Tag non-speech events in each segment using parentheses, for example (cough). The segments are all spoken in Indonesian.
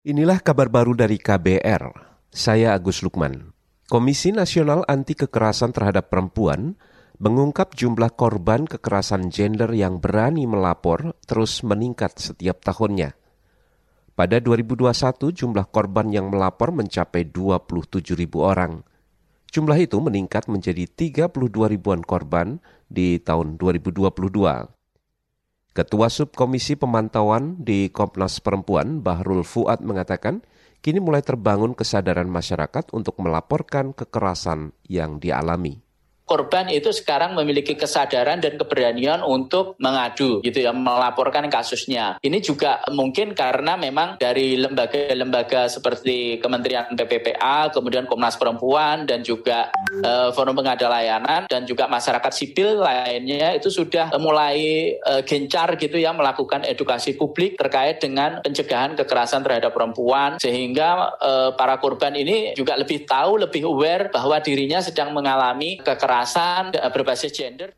Inilah kabar baru dari KBR. Saya Agus Lukman. Komisi Nasional Anti Kekerasan Terhadap Perempuan mengungkap jumlah korban kekerasan gender yang berani melapor terus meningkat setiap tahunnya. Pada 2021, jumlah korban yang melapor mencapai 27 ribu orang. Jumlah itu meningkat menjadi 32 ribuan korban di tahun 2022. Ketua Subkomisi Pemantauan di Komnas Perempuan, Bahrul Fuad mengatakan, kini mulai terbangun kesadaran masyarakat untuk melaporkan kekerasan yang dialami korban itu sekarang memiliki kesadaran dan keberanian untuk mengadu gitu ya melaporkan kasusnya. Ini juga mungkin karena memang dari lembaga-lembaga seperti Kementerian PPPA, kemudian Komnas Perempuan dan juga uh, Forum Pengada Layanan dan juga masyarakat sipil lainnya itu sudah mulai uh, gencar gitu ya melakukan edukasi publik terkait dengan pencegahan kekerasan terhadap perempuan sehingga uh, para korban ini juga lebih tahu, lebih aware bahwa dirinya sedang mengalami kekerasan kekerasan berbasis gender.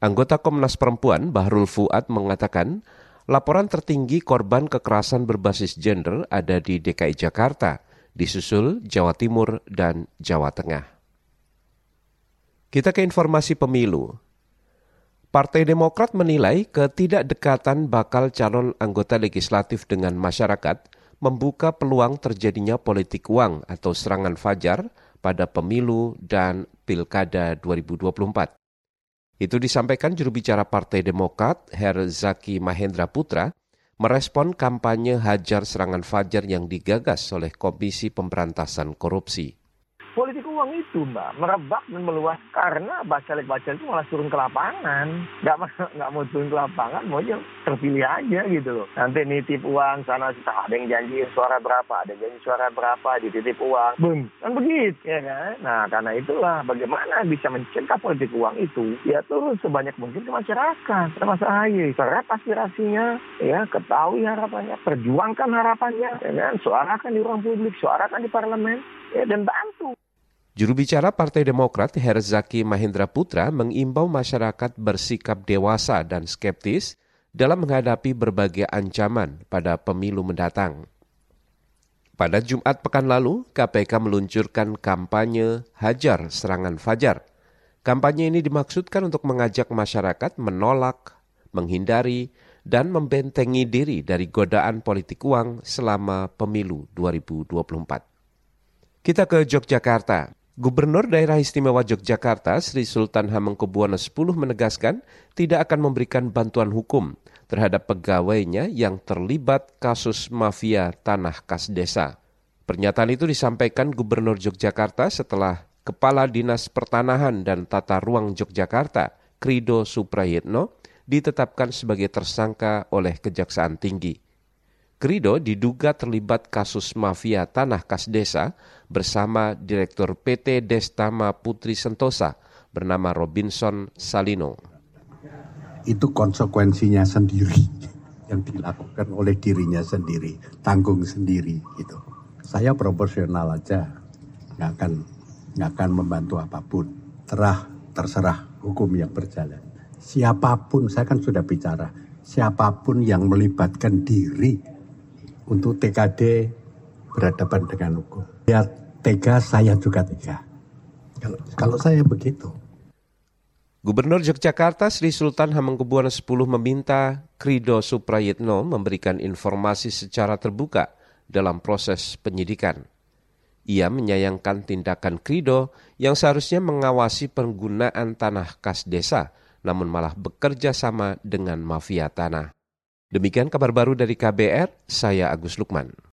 Anggota Komnas Perempuan Bahrul Fuad mengatakan, laporan tertinggi korban kekerasan berbasis gender ada di DKI Jakarta, disusul Jawa Timur dan Jawa Tengah. Kita ke informasi pemilu. Partai Demokrat menilai ketidakdekatan bakal calon anggota legislatif dengan masyarakat membuka peluang terjadinya politik uang atau serangan fajar pada pemilu dan Pilkada 2024. Itu disampaikan juru bicara Partai Demokrat, Herzaki Mahendra Putra, merespon kampanye hajar serangan fajar yang digagas oleh Komisi Pemberantasan Korupsi politik uang itu mbak. Merebak dan meluas karena bacalek-bacalek itu malah turun ke lapangan. Nggak (laughs) nggak mau turun ke lapangan mau aja terpilih aja gitu loh. Nanti nitip uang sana ada yang janji suara berapa? Ada yang janji suara berapa? Dititip uang. Boom. Kan begitu ya kan? Nah karena itulah bagaimana bisa mencegah politik uang itu? Ya turun sebanyak mungkin ke masyarakat termasuk AHY serap aspirasinya ya ketahui harapannya perjuangkan harapannya ya kan? Suarakan di ruang publik suarakan di parlemen ya dan bantu Juru bicara Partai Demokrat Herzaki Mahendra Putra mengimbau masyarakat bersikap dewasa dan skeptis dalam menghadapi berbagai ancaman pada pemilu mendatang. Pada Jumat pekan lalu, KPK meluncurkan kampanye Hajar Serangan Fajar. Kampanye ini dimaksudkan untuk mengajak masyarakat menolak, menghindari, dan membentengi diri dari godaan politik uang selama pemilu 2024. Kita ke Yogyakarta. Gubernur Daerah Istimewa Yogyakarta Sri Sultan Hamengkubuwono X menegaskan tidak akan memberikan bantuan hukum terhadap pegawainya yang terlibat kasus mafia tanah kas desa. Pernyataan itu disampaikan Gubernur Yogyakarta setelah Kepala Dinas Pertanahan dan Tata Ruang Yogyakarta, Krido Suprayitno, ditetapkan sebagai tersangka oleh Kejaksaan Tinggi. Krido diduga terlibat kasus mafia tanah kas desa bersama Direktur PT Destama Putri Sentosa bernama Robinson Salino. Itu konsekuensinya sendiri (laughs) yang dilakukan oleh dirinya sendiri, tanggung sendiri gitu. Saya proporsional aja, nggak akan nggak akan membantu apa pun. Terah terserah hukum yang berjalan. Siapa pun, saya kan sudah bicara, siapa pun yang melibatkan diri untuk TKD berhadapan dengan hukum. Ya tega, saya juga tega. Kalau, kalau saya begitu. Gubernur Yogyakarta Sri Sultan Hamengkubuwono X meminta Krido Suprayitno memberikan informasi secara terbuka dalam proses penyidikan. Ia menyayangkan tindakan Krido yang seharusnya mengawasi penggunaan tanah kas desa, namun malah bekerja sama dengan mafia tanah. Demikian kabar baru dari KBR, saya Agus Lukman.